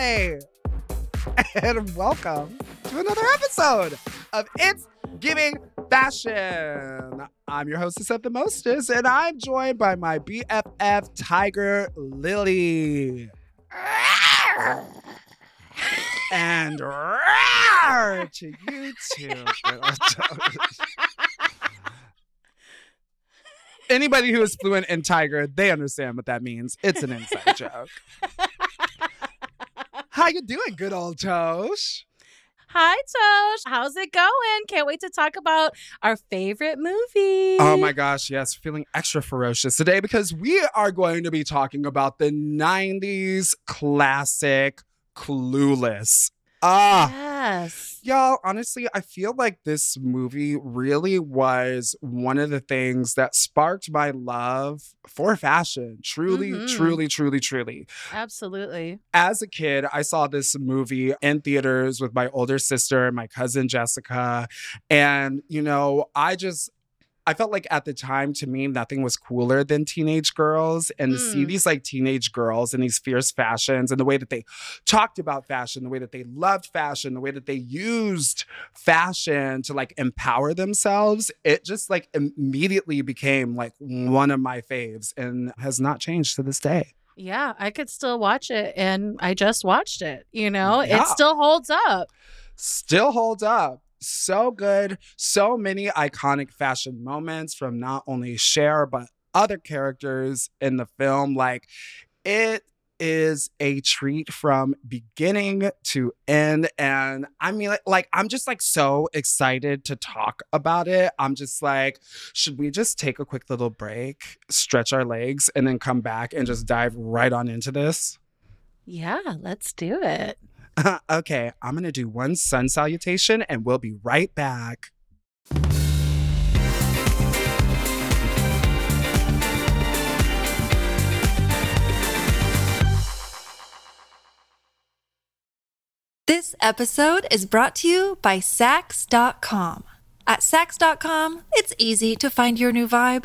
And welcome to another episode of It's Giving Fashion. I'm your hostess of the mostest, and I'm joined by my BFF Tiger Lily. and roar to you too. Anybody who is fluent in Tiger, they understand what that means. It's an inside joke. How you doing, good old Tosh? Hi, Tosh. How's it going? Can't wait to talk about our favorite movie. Oh my gosh, yes, feeling extra ferocious today because we are going to be talking about the 90s classic Clueless. Ah, Yes. Y'all, honestly, I feel like this movie really was one of the things that sparked my love for fashion. Truly, Mhm. truly, truly, truly. Absolutely. As a kid, I saw this movie in theaters with my older sister and my cousin Jessica. And, you know, I just. I felt like at the time, to me, nothing was cooler than teenage girls. And to see Mm. these like teenage girls in these fierce fashions and the way that they talked about fashion, the way that they loved fashion, the way that they used fashion to like empower themselves, it just like immediately became like one of my faves and has not changed to this day. Yeah, I could still watch it, and I just watched it. You know, Yeah. it still holds up. Still holds up. So good. So many iconic fashion moments from not only Cher, but other characters in the film. Like, it is a treat from beginning to end. And I mean, like, I'm just like so excited to talk about it. I'm just like, should we just take a quick little break, stretch our legs, and then come back and just dive right on into this? Yeah, let's do it. okay, I'm gonna do one sun salutation and we'll be right back. This episode is brought to you by Saks.com. At Saks.com, it's easy to find your new vibe.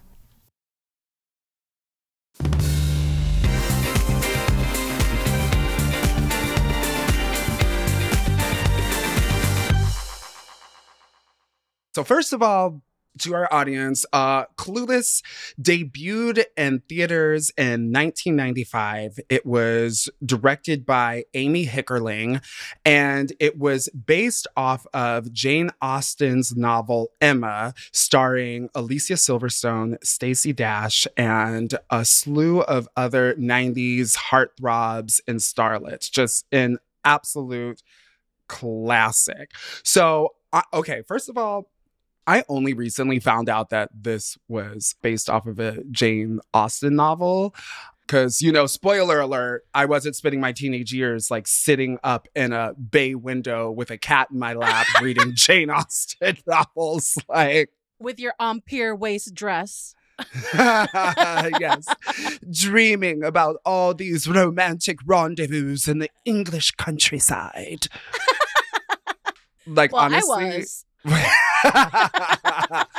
So, first of all, to our audience, uh, Clueless debuted in theaters in 1995. It was directed by Amy Heckerling, and it was based off of Jane Austen's novel Emma, starring Alicia Silverstone, Stacey Dash, and a slew of other 90s heartthrobs and starlets. Just an absolute classic. So, uh, okay, first of all, I only recently found out that this was based off of a Jane Austen novel. Because, you know, spoiler alert, I wasn't spending my teenage years like sitting up in a bay window with a cat in my lap reading Jane Austen novels. Like, With your Empire waist dress. yes, dreaming about all these romantic rendezvous in the English countryside. like, Well, honestly. I.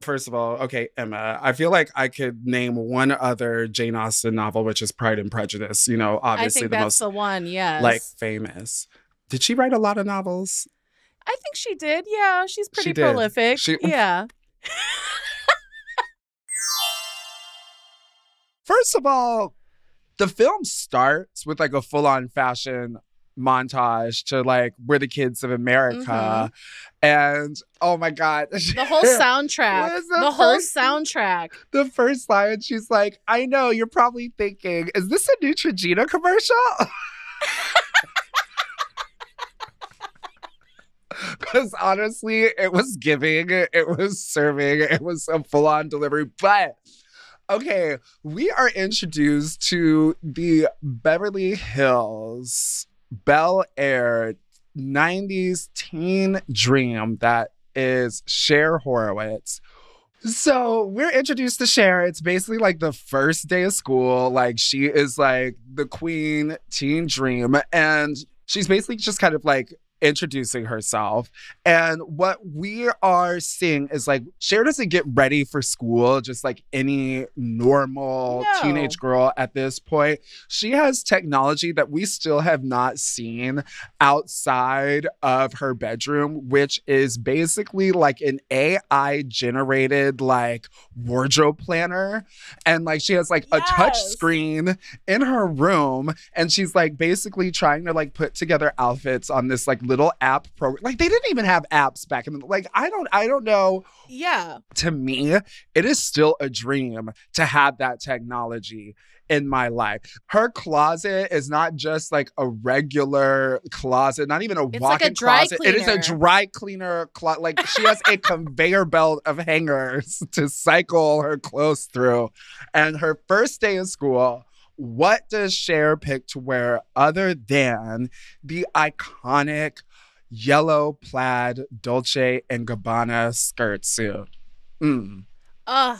First of all, okay, Emma, I feel like I could name one other Jane Austen novel, which is Pride and Prejudice. You know, I obviously think the that's most the one. Yes. like famous. Did she write a lot of novels? I think she did. Yeah, she's pretty did. prolific. She- yeah. First of all, the film starts with like a full on fashion montage to like we're the kids of America. And oh my God. Mm-hmm. The whole soundtrack. The the whole first- soundtrack. the first line, she's like, I know, you're probably thinking, is this a Neutrogena commercial? Because honestly, it was giving, it was serving, it was a full on delivery. But okay, we are introduced to the Beverly Hills Bel Air 90s teen dream that is Cher Horowitz. So we're introduced to Cher. It's basically like the first day of school. Like she is like the queen teen dream. And she's basically just kind of like introducing herself. And what we are seeing is like Cher doesn't get ready for school just like any normal No. teenage girl at this point. She has technology that we still have not seen outside of her bedroom, which is basically like an AI generated like wardrobe planner. And like she has like a touch screen in her room and she's like basically trying to like put together outfits on this like little app program. Like they didn't even have apps back in the like I don't I don't know. Yeah. To me, it is still a dream to have that technology in my life. Her closet is not just like a regular closet, not even a It's like a walk-in dry closet. It is a dry cleaner closet. Like she has a conveyor belt of hangers to cycle her clothes through. And her first day in school, what does Cher pick to wear other than the iconic yellow plaid Dolce and Gabbana skirt suit? Mm. Ugh.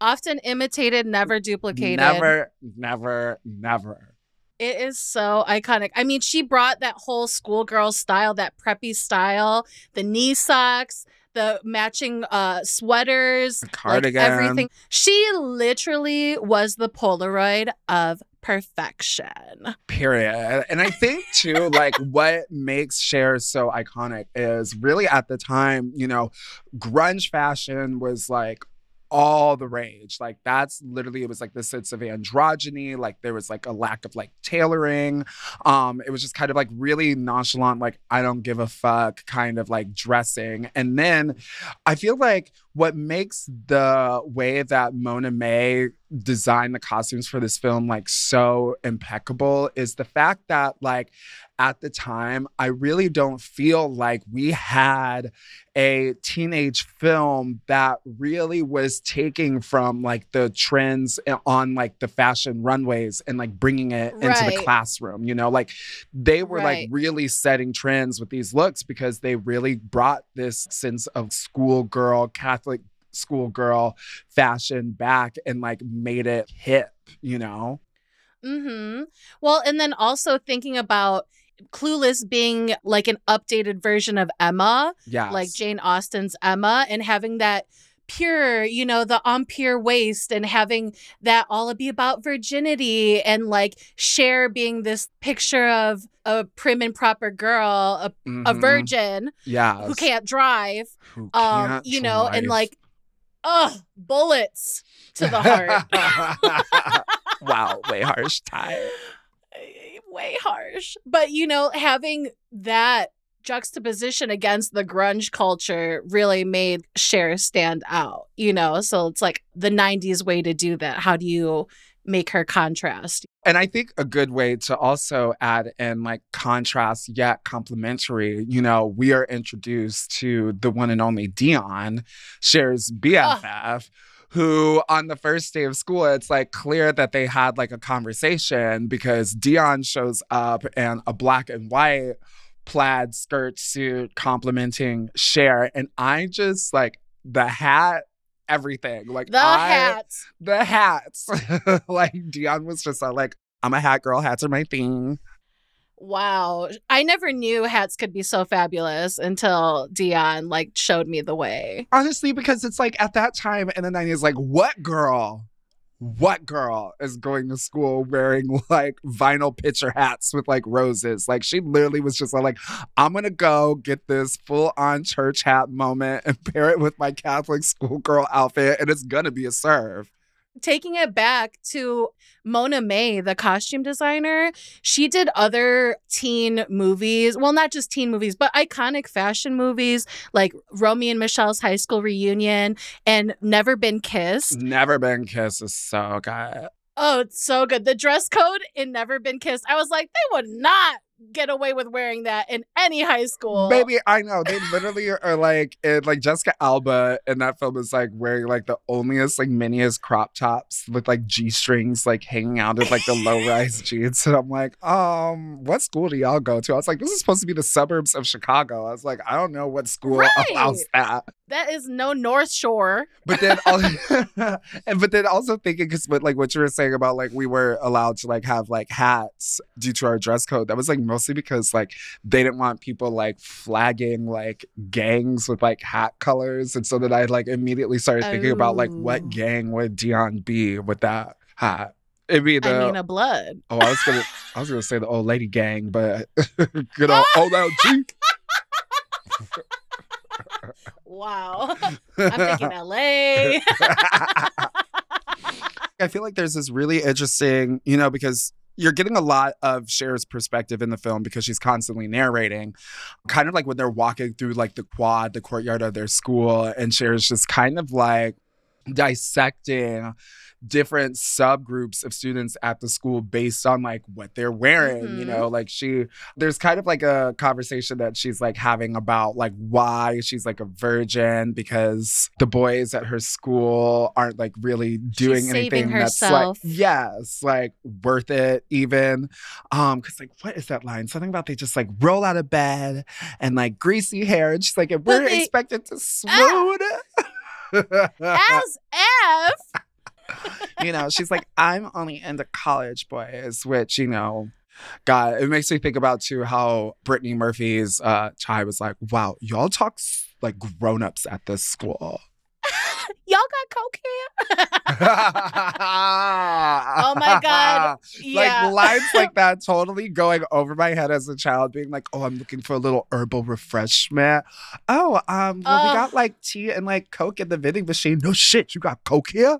Often imitated, never duplicated. Never, never, never. It is so iconic. I mean, she brought that whole schoolgirl style, that preppy style, the knee socks, the matching uh sweaters, like Cardigan. everything. She literally was the Polaroid of perfection. Period. And I think too, like what makes Cher so iconic is really at the time, you know, grunge fashion was like all the rage. Like that's literally it was like the sense of androgyny. Like there was like a lack of like tailoring. Um, it was just kind of like really nonchalant, like I don't give a fuck kind of like dressing. And then I feel like what makes the way that Mona May designed the costumes for this film like so impeccable is the fact that like at the time I really don't feel like we had a teenage film that really was taking from like the trends on like the fashion runways and like bringing it into the classroom you know like they were Right. like really setting trends with these looks because they really brought this sense of schoolgirl catholic schoolgirl fashion back and like made it hip you know Mm-hmm. Well, and then also thinking about Clueless being like an updated version of Emma, yeah like Jane Austen's Emma, and having that pure, you know, the impure waist and having that all be about virginity and like Cher being this picture of a prim and proper girl, a, a Mhm. virgin yeah who can't drive, Who um, can't you know, and like, oh, bullets to the heart. wow way harsh tie way harsh. But you know, having that juxtaposition against the grunge culture really made Cher stand out, you know? So it's like the 90s way to do that. How do you make her contrast? And I think a good way to also add in like contrast yet complementary, you know, we are introduced to the one and only Dion, Cher's BFF. Who on the first day of school, it's like clear that they had like a conversation because Dion shows up in a black and white plaid skirt suit complimenting Cher. And I just like the hat, everything. Like The I, hats. the hats. like Dion was just uh, like, I'm a hat girl. Hats are my thing. Wow. I never knew hats could be so fabulous until Dion like showed me the way. Honestly, because it's like at that time in the 90s, like, what girl, what girl is going to school wearing like vinyl picture hats with like roses? Like, she literally was just like, I'm to go get this full on church hat moment and pair it with my Catholic schoolgirl outfit, and it's to be a serve. Taking it back to Mona May, the costume designer, she did other teen movies. Well, not just teen movies, but iconic fashion movies like Romy and Michele's High School Reunion and Never Been Kissed. Never Been Kissed is so good. Oh, it's so good. The dress code in Never Been Kissed, I was like, they would not get away with wearing that in any high school. Baby, I know. They literally are like, it, like Jessica Alba in that film is like wearing like the onlyest, like miniest crop tops with like G strings, like hanging out of like the low rise jeans. And I'm like, um, what school do y'all go to? I was like, this is supposed to be the suburbs of Chicago. I was like, I don't know what school Right. allows that. That is no North Shore. But then, also, and but then also thinking because like what you were saying about like we were allowed to like have like hats due to our dress code. That was like mostly because like they didn't want people like flagging like gangs with like hat colors, and so then I like immediately started thinking about like Oh. what gang would Dion be with that hat. It'd be the I mean, a blood. oh I was gonna I was gonna say the old lady gang, but good old old LG. Wow. I'm thinking LA. I feel like there's this really interesting, you know, because you're getting a lot of Cher's perspective in the film because she's constantly narrating, kind of like when they're walking through like the quad, the courtyard of their school, and Cher's just kind of like dissecting different subgroups of students at the school based on like what they're wearing you Mhm. know like she there's kind of like a conversation that she's like having about like why she's like a virgin because the boys at her school aren't like really doing saving anything that's like yes like worth it even um because like what is that line something about they just like roll out of bed and like greasy hair and she's like and we're they- expected to swoon As F. you know, she's like, I'm only into college boys, which, you know, God, it makes me think about too how Brittany Murphy's uh Tai was like, wow, y'all talk like grown-ups at this school. Y'all got coke here? oh my God. yeah. Like lines like that totally going over my head as a child, being like, "Oh, I'm looking for a little herbal refreshment." Oh, um, well, we got like tea and like Coke in the vending machine. No shit, you got Coke here?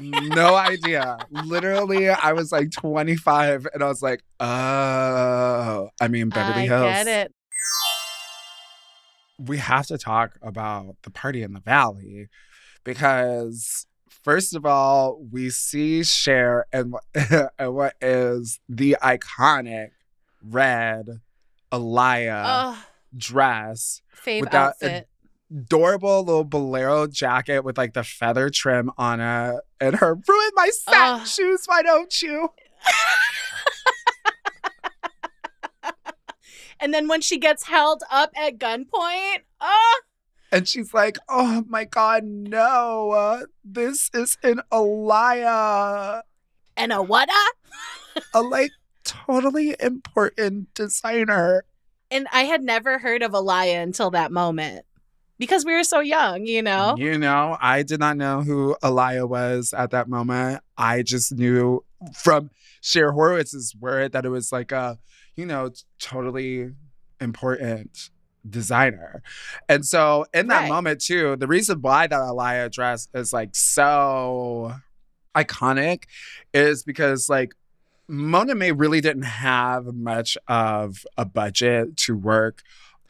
No idea. Literally, I was like 25, and I was like, "Oh, I mean Beverly I Hills." get it. we have to talk about the party in the valley because first of all we see Cher and, and what is the iconic red Alaïa Oh, dress fave with that outfit. Adorable little bolero jacket with like the feather trim on it and her ruin my satin Ugh. shoes why don't you and then when she gets held up at gunpoint, oh, and she's like oh my god no uh, this is an Alaïa and a what? a like totally important designer. And I had never heard of Alaïa until that moment because we were so young, you know? You know, I did not know who Alaïa was at that moment. I just knew from Cher Horowitz's word that it was like a, you know, totally important designer. And so in that Right. moment too, the reason why that Alaïa dress is like so iconic is because like Mona May really didn't have much of a budget to work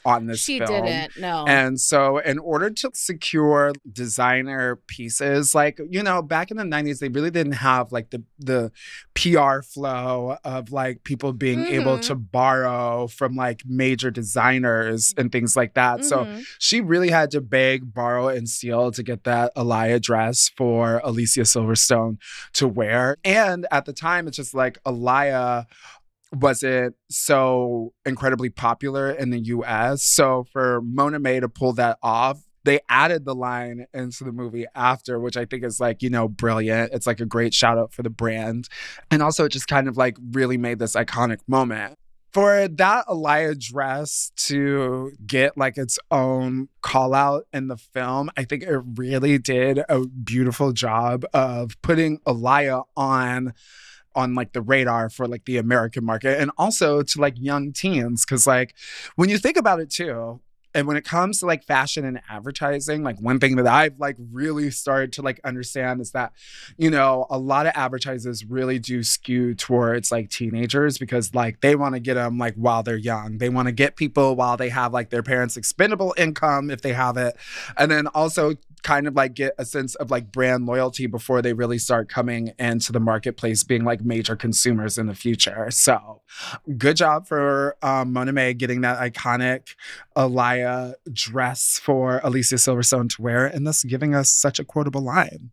on this she film. didn't, no. And so, in order to secure designer pieces, like you know, back in the '90s, they really didn't have like the the PR flow of like people being able Mhm. to borrow from like major designers and things like that. So Mhm. she really had to beg, borrow, and steal to get that Alaïa dress for Alicia Silverstone to wear. And at the time, it's just like Alaïa wasn't so incredibly popular in the US. So for Mona May to pull that off, they added the line into the movie after, which I think is like, you know, brilliant. It's like a great shout out for the brand. And also, it just kind of like really made this iconic moment for that Alaïa dress to get like its own call out in the film, I think it really did a beautiful job of putting Alaïa on on like the radar for like the American market and also to like young teens cuz like when you think about it too and when it comes to like fashion and advertising like one thing that I've like really started to like understand is that you know a lot of advertisers really do skew towards like teenagers because like they want to get them like while they're young. They want to get people while they have like their parents expendable income if they have it. And then also kind of like get a sense of like brand loyalty before they really start coming into the marketplace being like major consumers in the future. So good job for um, Mona May getting that iconic Alaïa dress for Alicia Silverstone to wear and thus giving us such a quotable line.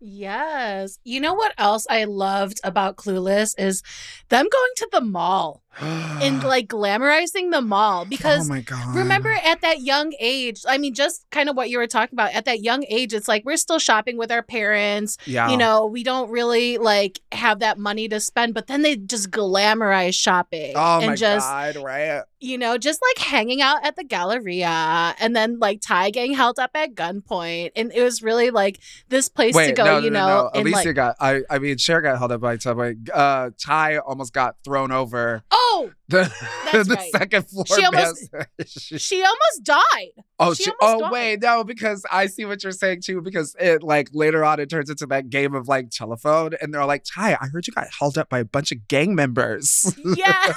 Yes. You know what else I loved about Clueless is them going to the mall and like glamorizing the mall because oh remember at that young age, I mean just kind of what you were talking about at that young age it's like we're still shopping with our parents. yeah. You know, we don't really like have that money to spend, but then they just glamorize shopping Oh and my just god, right? you know, just like hanging out at the Galleria and then like Ty getting held up at gunpoint. And it was really like this place to go, no, you no, know. no, Alicia like, got I I mean Cher got held up by subway. Uh Ty almost got thrown over oh, the, the right. second floor. She almost- she almost died. Oh, She she, oh died. wait, no, because I see what you're saying too. Because it like later on, it turns into that game of like telephone, and they're like, "Ty, I heard you got held up by a bunch of gang members." Yeah.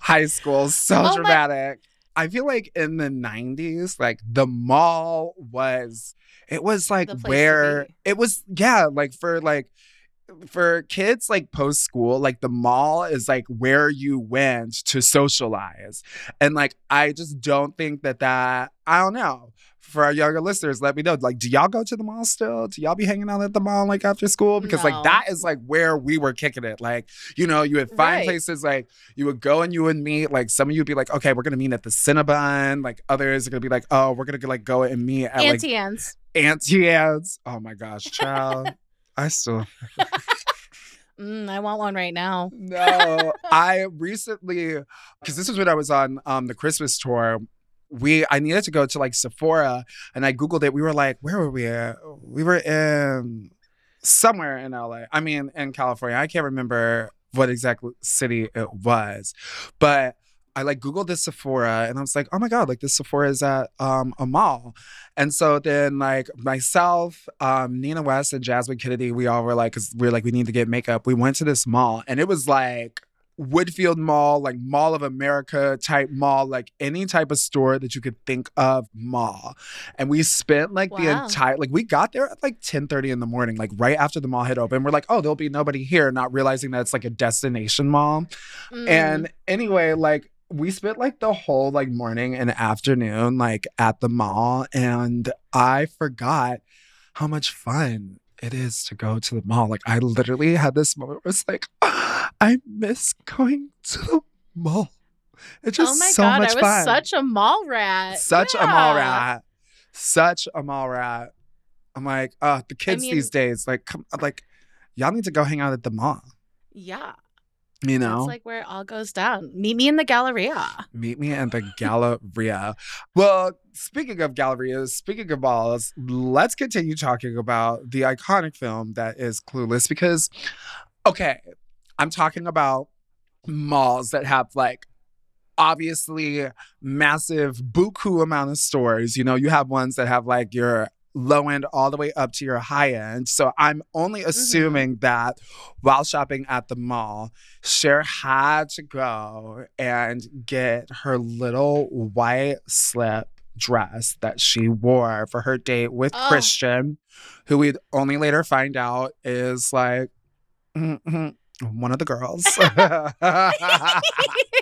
High school, so Oh my- dramatic. I feel like in the '90s, like the mall was, it was like The place to where it was, yeah, like for like for kids like post school, like the mall is like where you went to socialize. And like, I just don't think that that, I don't know. For our younger listeners, let me know. Like, do y'all go to the mall still? Do y'all be hanging out at the mall like after school? Because No. like that is like where we were kicking it. Like, you know, you would find Right. places like you would go and you would meet. Like some of you would be like, okay, we're gonna meet at the Cinnabon. Like others are gonna be like, oh, we're gonna like go and meet at like Auntie Anne's. Auntie Anne's. Oh my gosh, child. I still Mm, I want one right now. no. I recently, because this was when I was on um, the Christmas tour. We I needed to go to like Sephora, and I googled it. We were like, where were we? At? We were in somewhere in LA. I mean, in California. I can't remember what exact city it was, but I like googled this Sephora, and I was like, oh my god, like this Sephora is at um, a mall. And so then, like myself, um, Nina West, and Jasmine Kennedie, we all were like, because we are like, we need to get makeup. We went to this mall, and it was like Woodfield Mall, like Mall of America type mall, like any type of store that you could think of mall. And we spent like the entire, like we got there at like 10 30 in the morning, like right after the mall had opened. We're like, oh, there'll be nobody here, not realizing that it's like a destination mall. Mm. And anyway, like we spent like the whole like morning and afternoon like at the mall and I forgot how much fun it is to go to the mall. Like I literally had this moment where it's like I miss going to the mall. It's just oh my so god, much I was fun. such a mall rat. Such a mall rat. Such a mall rat. I'm like, uh, the kids mean- these days, like, come, like, y'all need to go hang out at the mall. Yeah. You know, That's like where it all goes down. Meet me in the Galleria. Meet me in the Galleria. well, speaking of Gallerias, speaking of balls, let's continue talking about the iconic film that is Clueless because, okay, I'm talking about malls that have like obviously massive buku amount of stores. You know, you have ones that have like your low end all the way up to your high end. So I'm only assuming that while shopping at the mall, Cher had to go and get her little white slip dress that she wore for her date with Oh. Christian, who we'd only later find out is like mhm, one of the girls.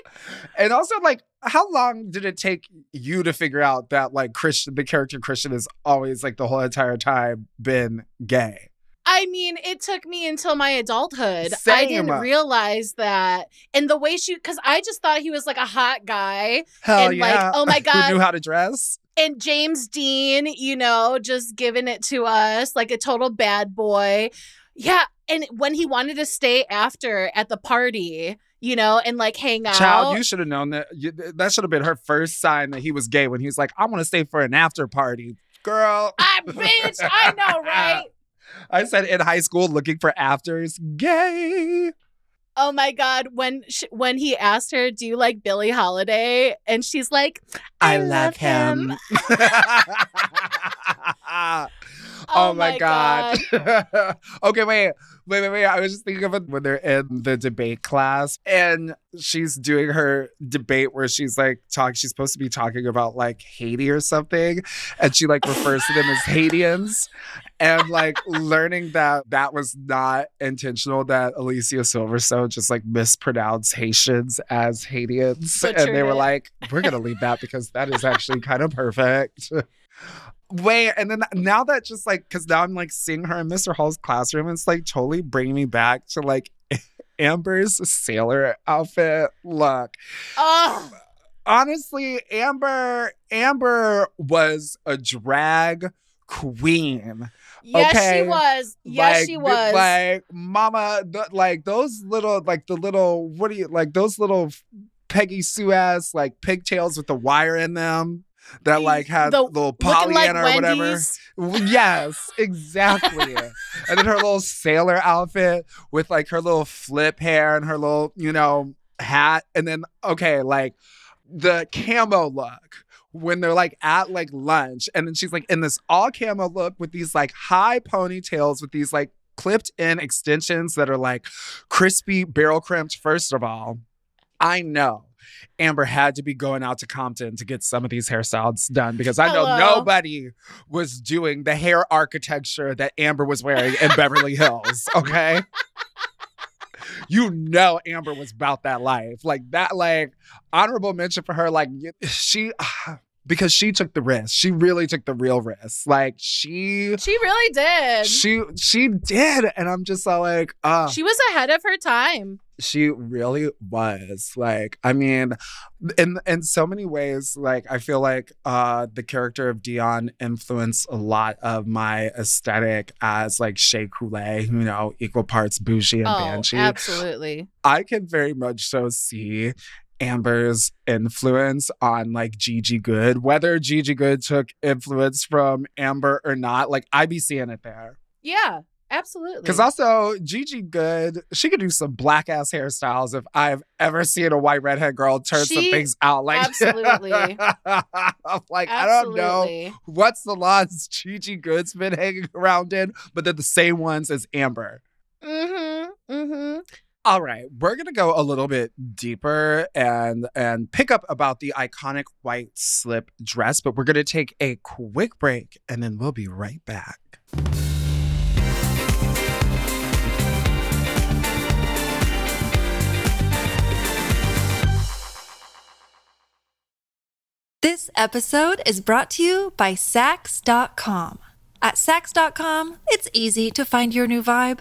and also, like, how long did it take you to figure out that like Christian, the character Christian, is always like the whole entire time been gay? I mean, it took me until my adulthood. I didn't realize that. And the way she, because I just thought he was like a hot guy. Hell And, like, yeah! oh my Who God. knew how to dress? And James Dean, you know, just giving it to us like a total bad boy. Yeah. And when he wanted to stay after at the party, you know, and like hang out. Child, you should have known that. That should have been her first sign that he was gay when he was like, "I want to stay for an after party." Girl, I bitch, I know, right? I said in high school looking for afters, gay. Oh my god, when sh- when he asked her, "Do you like Billie Holiday?" and she's like, "I, love him." Oh, Oh, oh my, my god. okay, wait, wait, wait, wait. I was just thinking of it when they're in the debate class and she's doing her debate where she's like talking. She's supposed to be talking about like Haiti or something, and she like refers to them as Haitians, and like learning that that was not intentional. That Alicia Silverstone just like mispronounced Haitians as Haitians, and they were it. like, "We're gonna leave that because that is actually kind of perfect." Wait, and then now that just like, because now I'm like seeing her in Mr. Hall's classroom, it's like totally bringing me back to like Amber's sailor outfit. Look, Oh, honestly, Amber, Amber was a drag queen. yes, Okay. she was. Yes, like, she was. Like, mama, the, like those little, like the little, what do you like? Those little Peggy Sue ass like pigtails with the wire in them that like had The- little Looking like Pollyanna or whatever. Wendy's. Yes, exactly. and then her little sailor outfit with like her little flip hair and her little, you know, hat. And then, okay, like the camo look when they're like at like lunch. And then she's like in this all camo look with these like high ponytails with these like clipped in extensions that are like crispy, barrel crimped. First of all, I know. Amber had to be going out to Compton to get some of these hairstyles done because I know Hello. nobody was doing the hair architecture that Amber was wearing in Beverly Hills. Okay. you know Amber was about that life. Like that, like honorable mention for her, like she ah, because she took the risk. She really took the real risk. Like she She really did. she she did. And I'm just all like, uh She was ahead of her time. she really was like i mean in in so many ways like i feel like uh the character of dion influenced a lot of my aesthetic as like Shea Couleé, you know equal parts bougie and oh, banshee absolutely. i can very much so see amber's influence on like gigi goode whether gigi goode took influence from amber or not like i be seeing it there Yeah, absolutely. because also Gigi Goode, she could do some black ass hairstyles if I've ever seen a white redhead girl turn some things out like absolutely. I'm like I don't know what's the salons Gigi Goode's been hanging around in, but they're the same ones as Amber. Mm-hmm. Mm-hmm. All right, we're gonna go a little bit deeper and and pick up about the iconic white slip dress, but we're gonna take a quick break and then we'll be right back. This episode is brought to you by Saks.com. At Saks.com, it's easy to find your new vibe.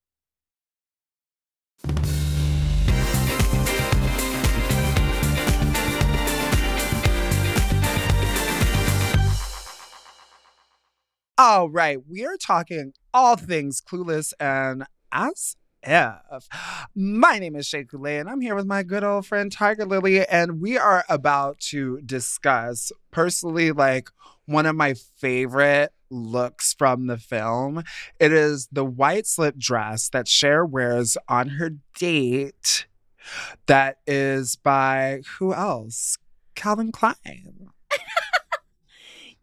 All right, we are talking all things clueless and as if. My name is Shea Couleé, and I'm here with my good old friend Tiger Lily, and we are about to discuss personally like one of my favorite looks from the film. It is the white slip dress that Cher wears on her date. That is by who else? Calvin Klein.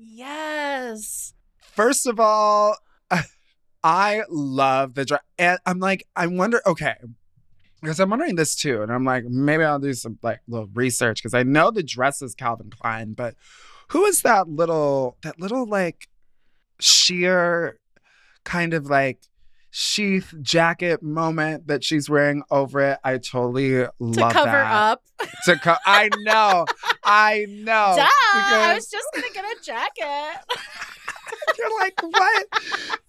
Yes. First of all, I love the dress. And I'm like, I wonder, okay, because I'm wondering this too. And I'm like, maybe I'll do some like little research because I know the dress is Calvin Klein, but who is that little, that little like sheer kind of like sheath jacket moment that she's wearing over it. I totally to love cover that. up. To co- I know, I know. Duh! I was just gonna get a jacket. You're like, what?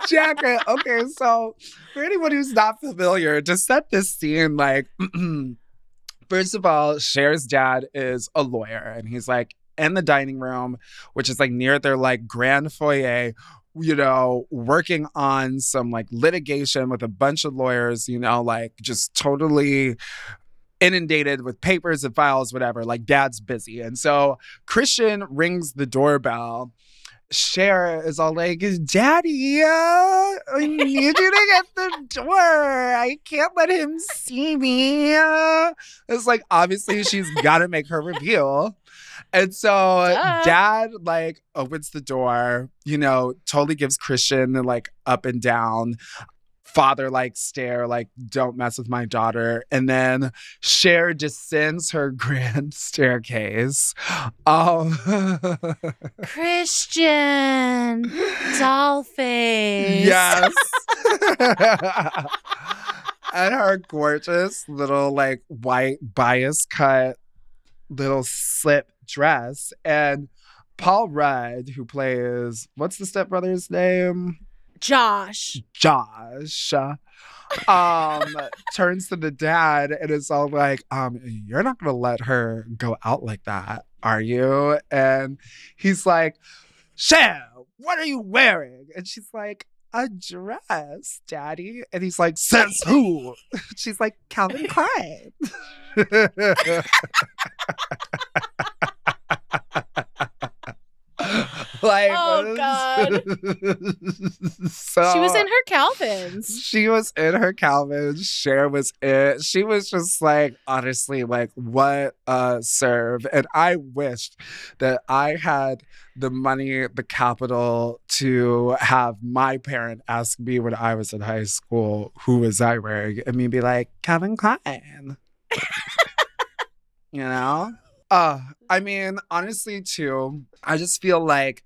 Jacket. Okay, so for anyone who's not familiar, to set this scene, like, first of all, Cher's dad is a lawyer, and he's like in the dining room, which is like near their like grand foyer, you know, working on some like litigation with a bunch of lawyers, you know, like just totally inundated with papers and files, whatever. Like, dad's busy. And so Christian rings the doorbell. Cher is all like, Daddy, uh, I need you to get the door. I can't let him see me. It's like, obviously, she's got to make her reveal. And so Duh. dad like opens the door, you know, totally gives Christian like up and down father like stare, like, don't mess with my daughter. And then Cher descends her grand staircase. Um, Christian, doll face. Yes. and her gorgeous little like white bias cut little slip dress. And Paul Rudd, who plays what's the stepbrother's name? Josh. Josh. Um turns to the dad and is all like, um, you're not gonna let her go out like that, are you? And he's like, Cher, what are you wearing? And she's like, a dress, daddy. And he's like, says who? She's like, Calvin Klein. like, Oh, God. so, She was in her Calvins. she was in her Calvin. Cher was it. She was just like, honestly, like, what a serve. And I wished that I had the money, the capital to have my parent ask me when I was in high school, who was I wearing? And me be like, Calvin Klein. you know? Uh, I mean, honestly, too, I just feel like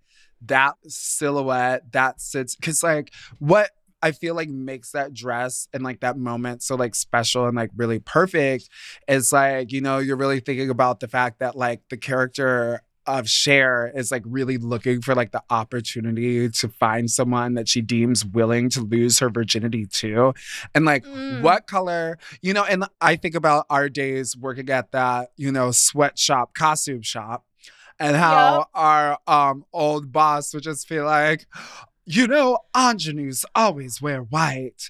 that silhouette that sits because like what I feel like makes that dress and like that moment so like special and like really perfect is like, you know, you're really thinking about the fact that like the character of Cher is like really looking for like the opportunity to find someone that she deems willing to lose her virginity to. And like Mm. what color, you know, and I think about our days working at that, you know, sweatshop, costume shop, and how Yep. our um old boss would just feel like, you know, ingenues always wear white.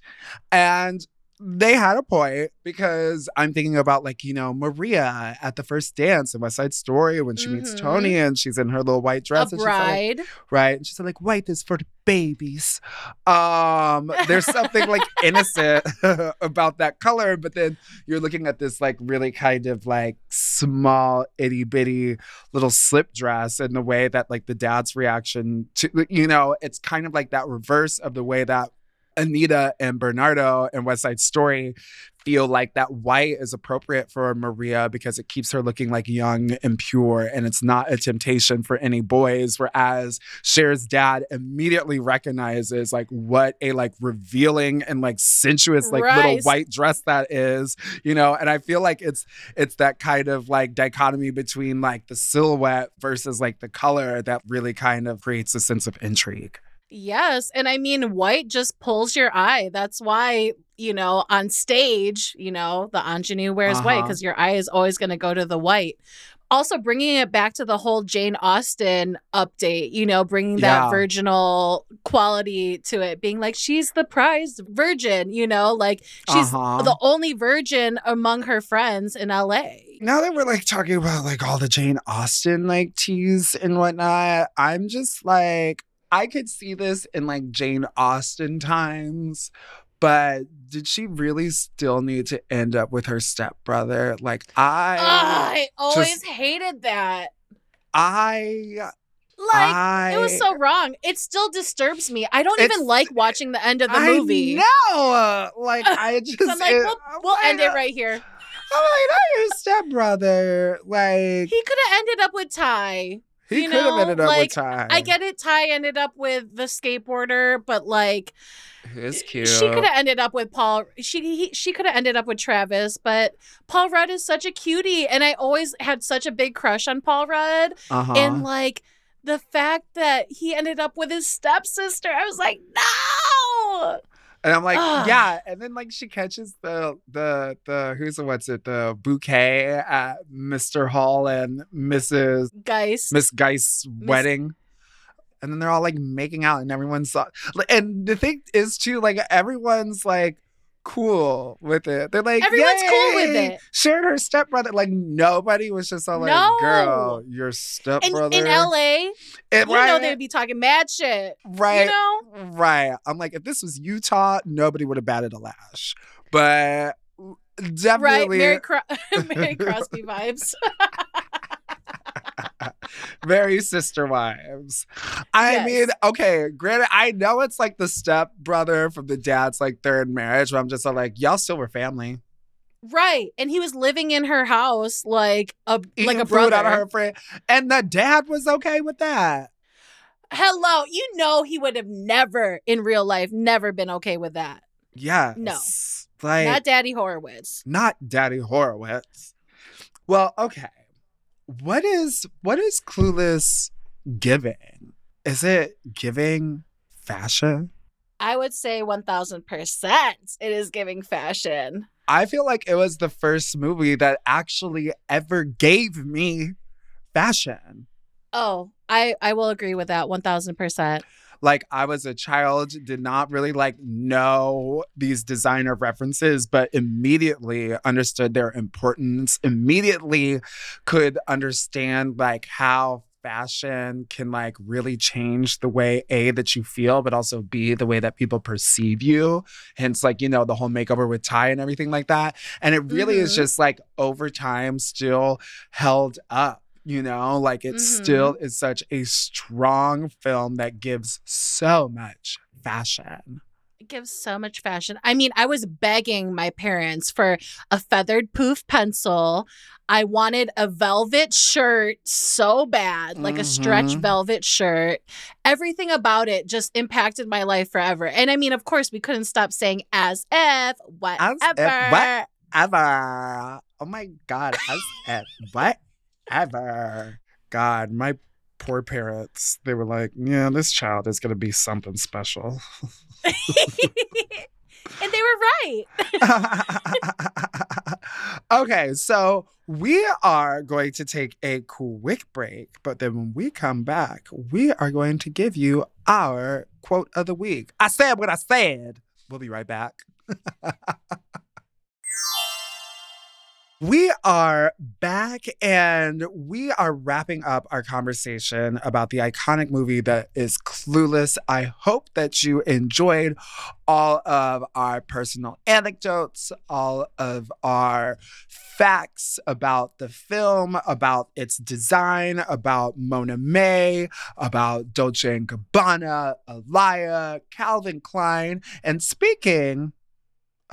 And they had a point because I'm thinking about like, you know, Maria at the first dance in West Side Story when she meets Mhm. Tony and she's in her little white dress. A and she's like, bride. right? And she said, like, white is for the babies. Um, there's something like innocent about that color, but then you're looking at this like really kind of like small itty bitty little slip dress and the way that like the dad's reaction to you know, it's kind of like that reverse of the way that Anita and Bernardo and West Side Story feel like that white is appropriate for Maria because it keeps her looking like young and pure and it's not a temptation for any boys. Whereas Cher's dad immediately recognizes like what a like revealing and like sensuous like little white dress that is, you know, and I feel like it's it's that kind of like dichotomy between like the silhouette versus like the color that really kind of creates a sense of intrigue. Yes. And I mean, white just pulls your eye. That's why, you know, on stage, you know, the ingenue wears white Uh-huh. because your eye is always going to go to the white. Also, bringing it back to the whole Jane Austen update, you know, bringing that Yeah. virginal quality to it, being like, she's the prized virgin, you know, like she's Uh-huh. the only virgin among her friends in LA. now that we're like talking about like all the Jane Austen like teas and whatnot, I'm just like, I could see this in like Jane Austen times, but did she really still need to end up with her stepbrother? Like, I, I always just- hated that. I, Like, I, it was so wrong. It still disturbs me. I don't even like watching the end of the I movie. No, Like, I just, I'm like, it- we'll, we'll end it right here. I'm like, not your stepbrother. Like, He could have ended up with Ty. He you could have know, ended up like, with Ty. I get it. Ty ended up with the skateboarder, but like, It's cute. She could have ended up with Paul. She he, she could have ended up with Travis, but Paul Rudd is such a cutie, and I always had such a big crush on Paul Rudd. uh-huh. And like the fact that he ended up with his stepsister, I was like, no. And I'm like, Ugh. yeah. And then like she catches the the the who's the what's it the bouquet at Mr. Hall and Mrs. Guys, Miss Geist's wedding. And then they're all like making out, and everyone's like- and the thing is too, like everyone's like cool with it. They're like, Everyone's cool with "Yay!" it. Shared her stepbrother. Like nobody was just all like, No. girl, your in, stepbrother. in LA, And you know they'd be talking mad shit. right. You know? Right. I'm like, if this was Utah, nobody would have batted a lash. But Right, definitely Mary, Cro- Mary Crosby vibes. very sister wives. I Yes. mean, okay, granted, I know it's like the step brother from the dad's like third marriage, but I'm just like, y'all still were family. right, and he was living in her house like a Eating like a brother. out of her friend. And the dad was okay with that. Hello, you know he would have never in real life never been okay with that. Yes. Like Not Daddy Horowitz. not Daddy Horowitz. Well, okay. What is what is Clueless giving? Is it giving fashion? I would say 1000% it is giving fashion. I feel like it was the first movie that actually ever gave me fashion. Oh, I I will agree with that 1000%. Like I was a child, did not really like know these designer references, but immediately understood their importance, immediately could understand like how fashion can like really change the way A that you feel, but also B the way that people perceive you. Hence, like, you know, the whole makeover with Tai and everything like that. And it really is Mhm. just like over time still held up. You know, like it Mhm. still is such a strong film that gives so much fashion. It gives so much fashion. I mean, I was begging my parents for a feathered poof pencil. I wanted a velvet shirt so bad, like a stretch Mhm. velvet shirt. Everything about it just impacted my life forever. And I mean, of course, we couldn't stop saying as if, whatever. if whatever Oh my God. As at whatever. God, my poor parents, they were like, yeah, this child is going to be something special. and they were right. okay, so we are going to take a quick break, but then when we come back, we are going to give you our quote of the week. I said what I said. We'll be right back. We are back and we are wrapping up our conversation about the iconic movie that is Clueless. I hope that you enjoyed all of our personal anecdotes, all of our facts about the film, about its design, about Mona May, about Dolce and Gabbana, Alaïa, Calvin Klein. And speaking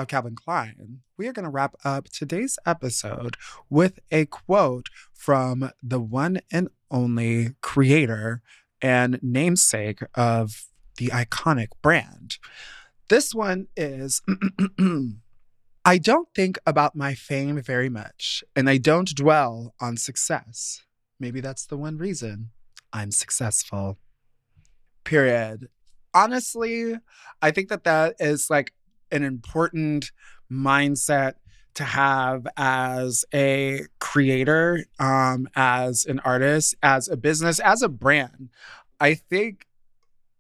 of Calvin Klein, we are going to wrap up today's episode with a quote from the one and only creator and namesake of the iconic brand. This one is I don't think about my fame very much, and I don't dwell on success. Maybe that's the one reason I'm successful. Period. Honestly, I think that that is like an important mindset to have as a creator, um, as an artist, as a business, as a brand. I think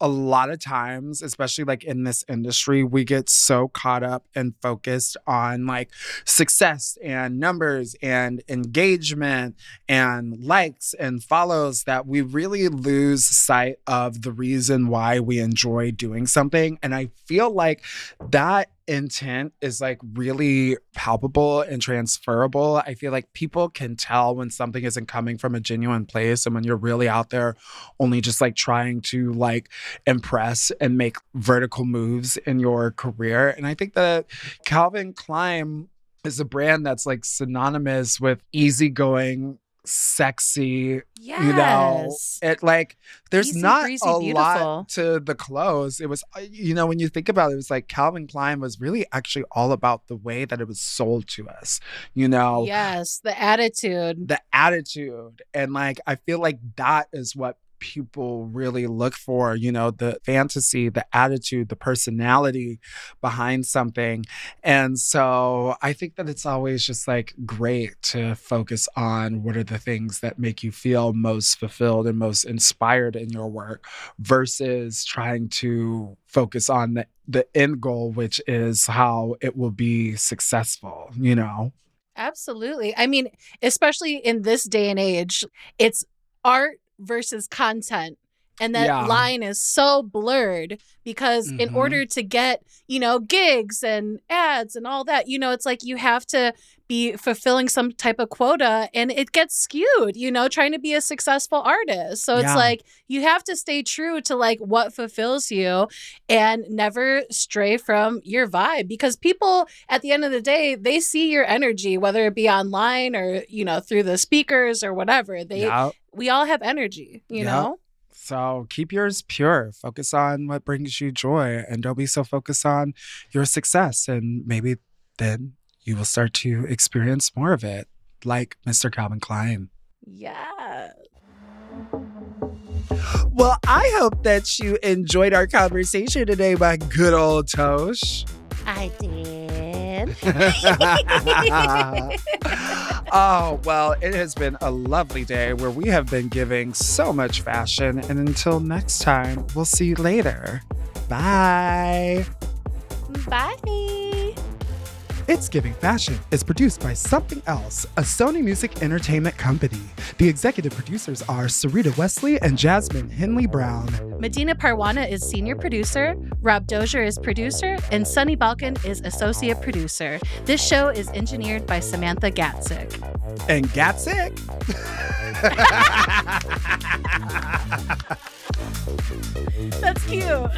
a lot of times, especially like in this industry, we get so caught up and focused on like success and numbers and engagement and likes and follows that we really lose sight of the reason why we enjoy doing something. And I feel like that intent is like really palpable and transferable. I feel like people can tell when something isn't coming from a genuine place and when you're really out there only just like trying to like impress and make vertical moves in your career. And I think that Calvin Klein is a brand that's like synonymous with easygoing sexy. Yes. You know, it like there's Easy not breezy, a beautiful. lot to the clothes. It was, uh, you know, when you think about it, it was like Calvin Klein was really actually all about the way that it was sold to us. You know, Yes, the attitude. the attitude and like i feel like that is what people really look for you know the fantasy the attitude the personality behind something and so i think that it's always just like great to focus on what are the things that make you feel most fulfilled and most inspired in your work versus trying to focus on the, the end goal which is how it will be successful you know Absolutely. I mean, especially in this day and age, it's art versus content. And that Yeah. line is so blurred because in Mhm. order to get, you know, gigs and ads and all that, you know, it's like you have to be fulfilling some type of quota and it gets skewed, you know, trying to be a successful artist. So it's Yeah. like you have to stay true to like what fulfills you and never stray from your vibe because people at the end of the day they see your energy whether it be online or you know through the speakers or whatever they yeah we all have energy you know So keep yours pure. Focus on what brings you joy and don't be so focused on your success. And maybe then you will start to experience more of it, like Mr. Calvin Klein. yeah Well, I hope that you enjoyed our conversation today, my good old Tosh. i did oh, well, it has been a lovely day where we have been giving so much fashion. And until next time, we'll see you later. Bye. bye It's Giving Fashion is produced by Somethin' Else, a Sony Music Entertainment company. The executive producers are Sarita Wesley and Jasmine Henley Brown. medina parwana is senior producer rob dozier is producer and sunny balkan is associate producer this show is engineered by samantha gatzik And Gatzik. that's cute